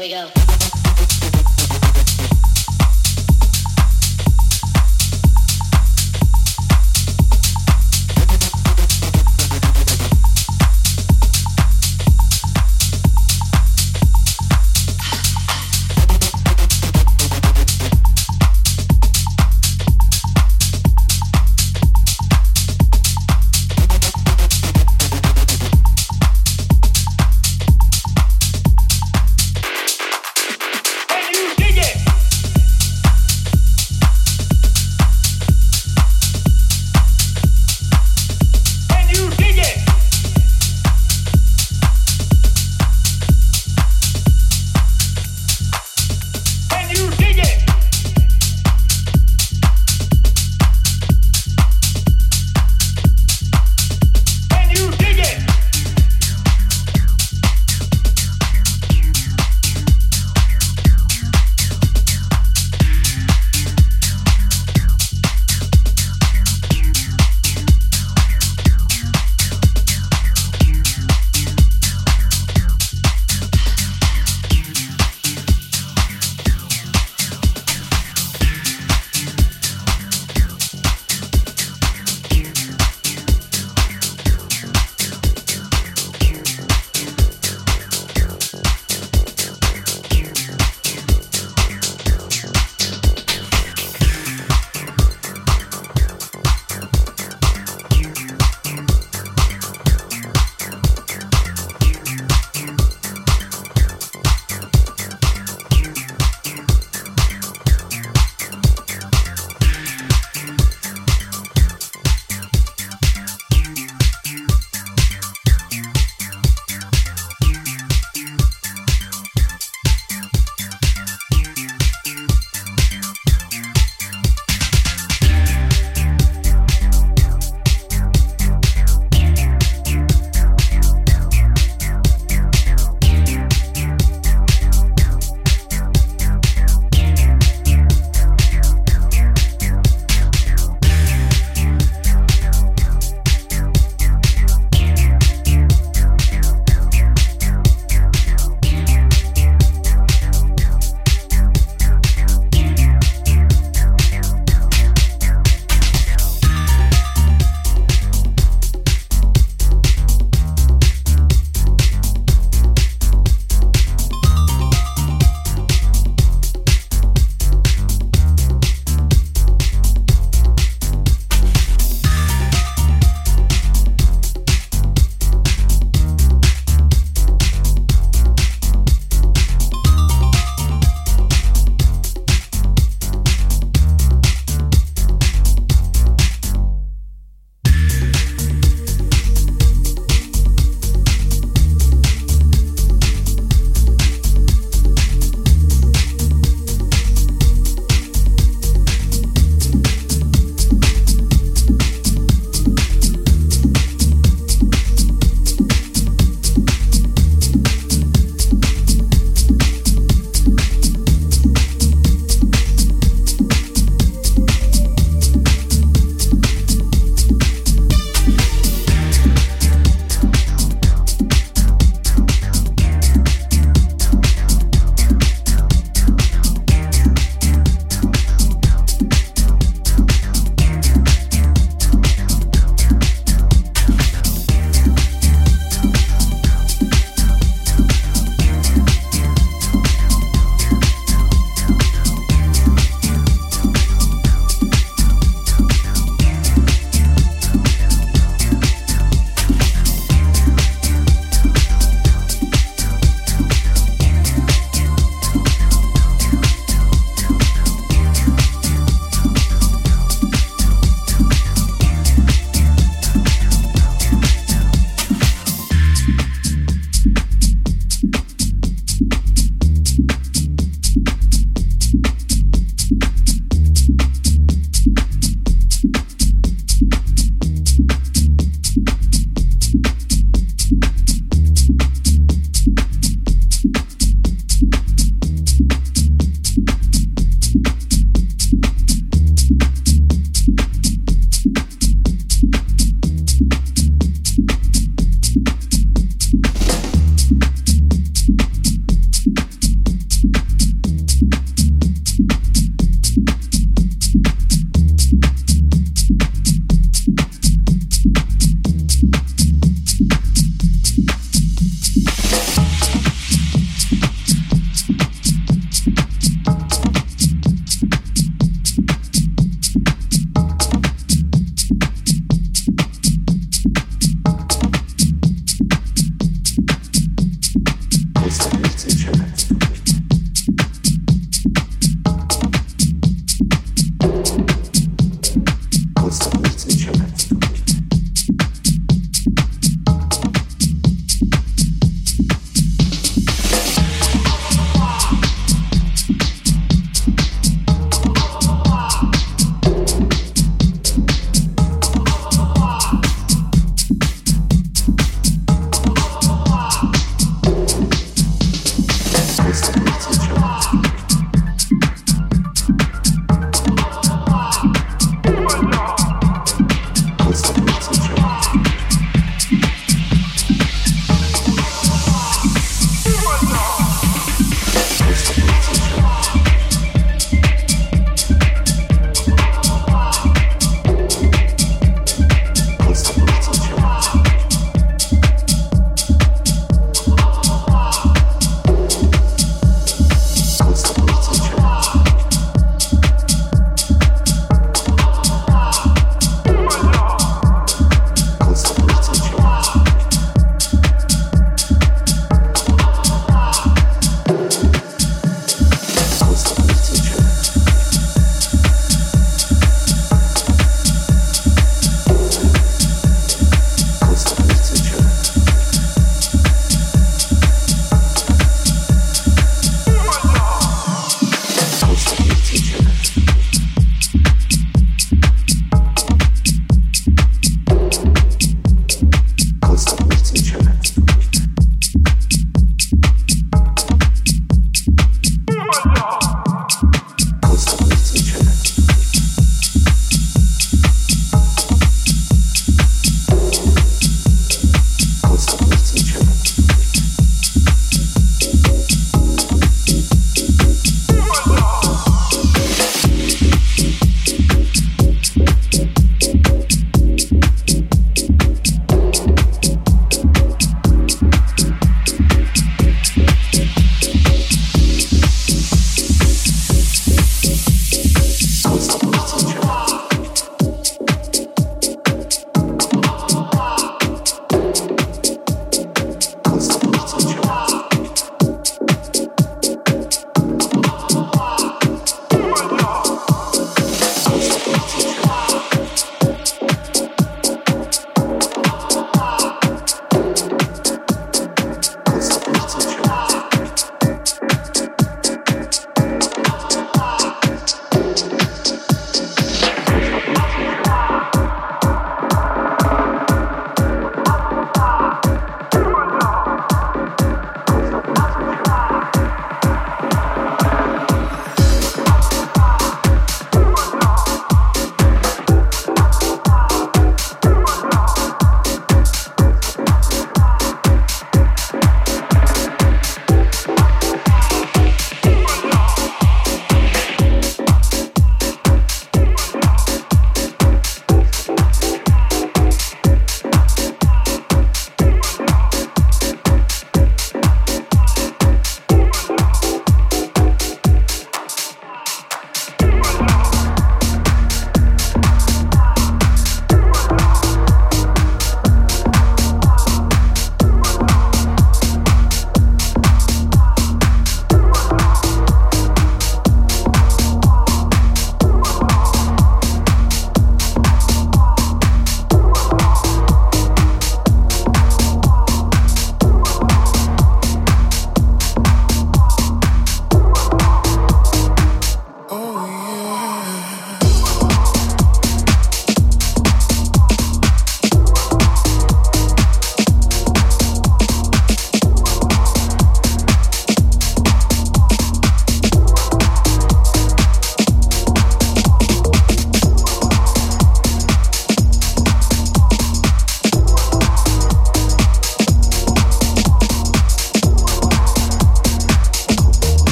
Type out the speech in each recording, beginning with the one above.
we go.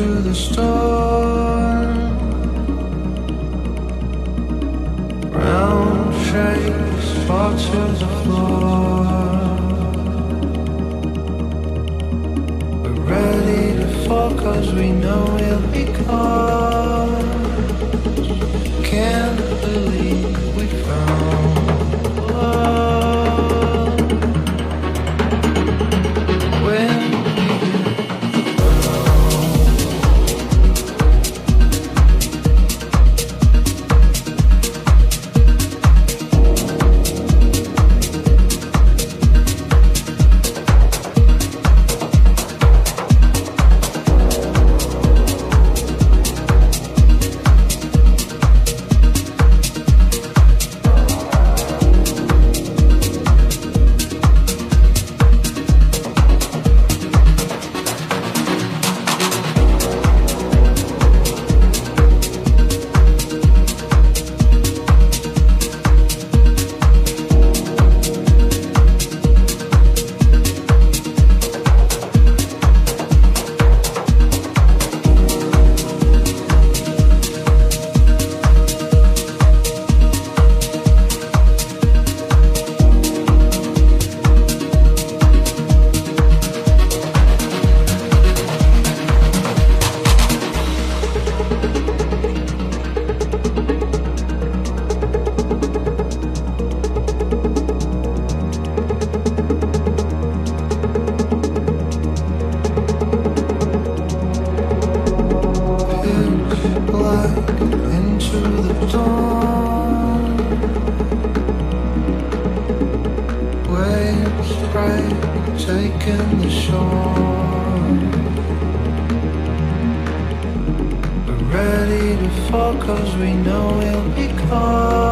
through the storm. Round shapes fall to the floor. We're ready to fall cause we know we'll fall cause we know we'll be caught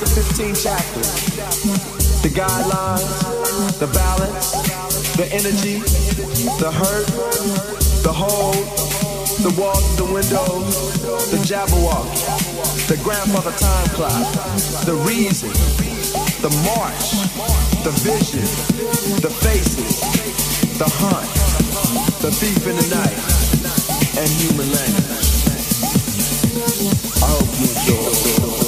the 15 chapters, the guidelines, the balance, the energy, the hurt, the hold, the walls, the windows, the jabberwock, the grandfather time clock, the reason, the march, the vision, the faces, the hunt, the thief in the night, and human language. I hope you enjoy.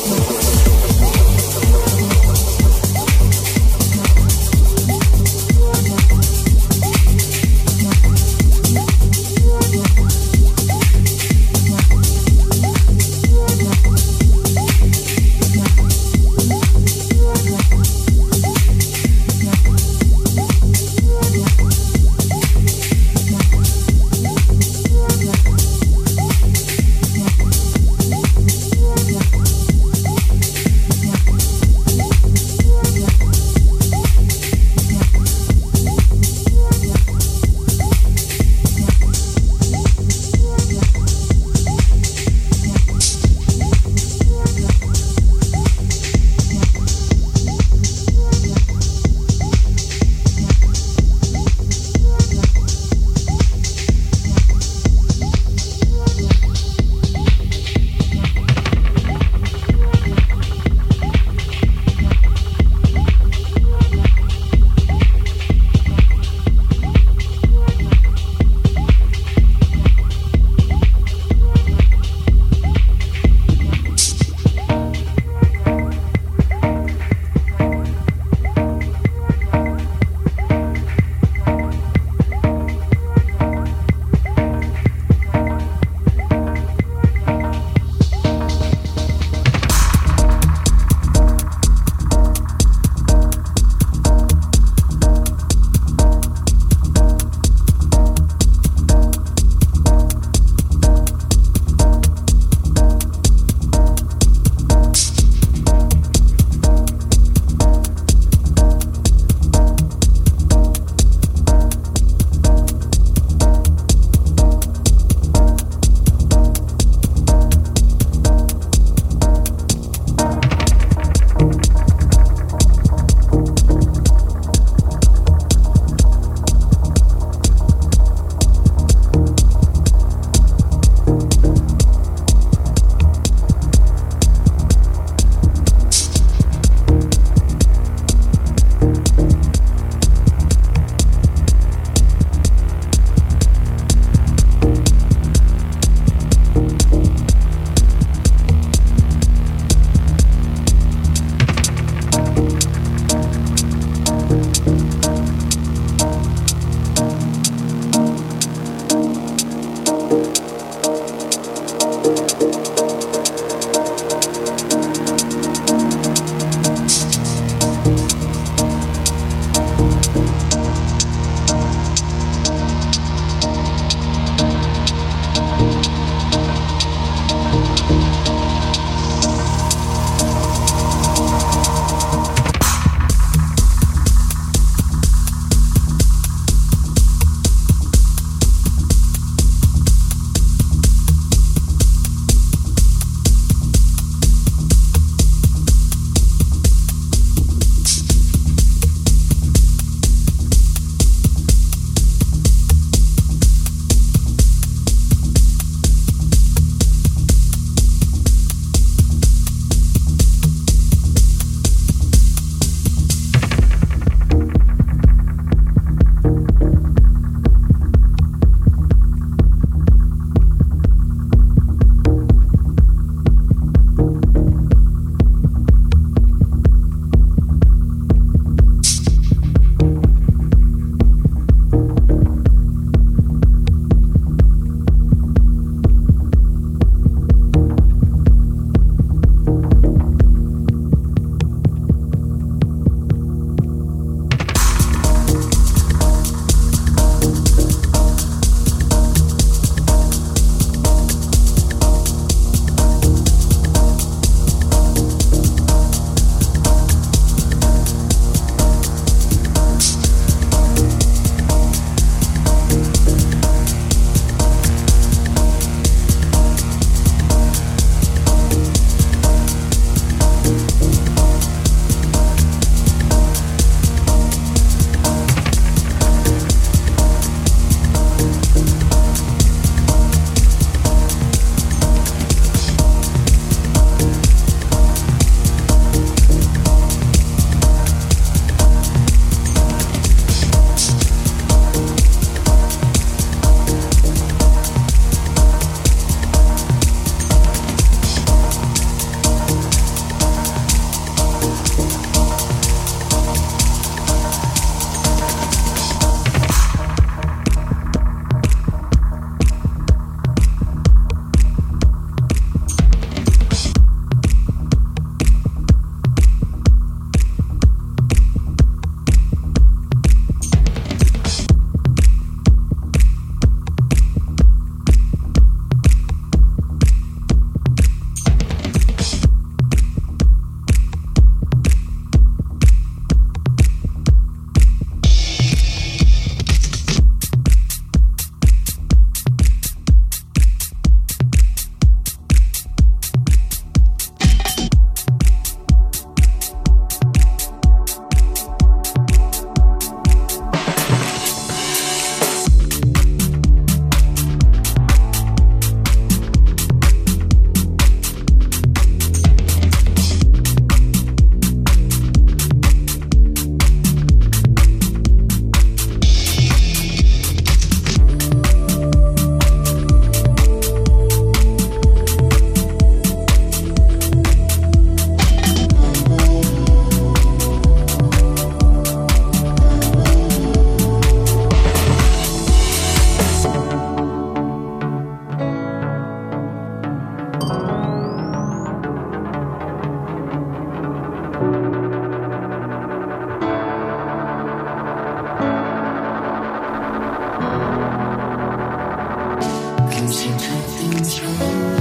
用星辰定。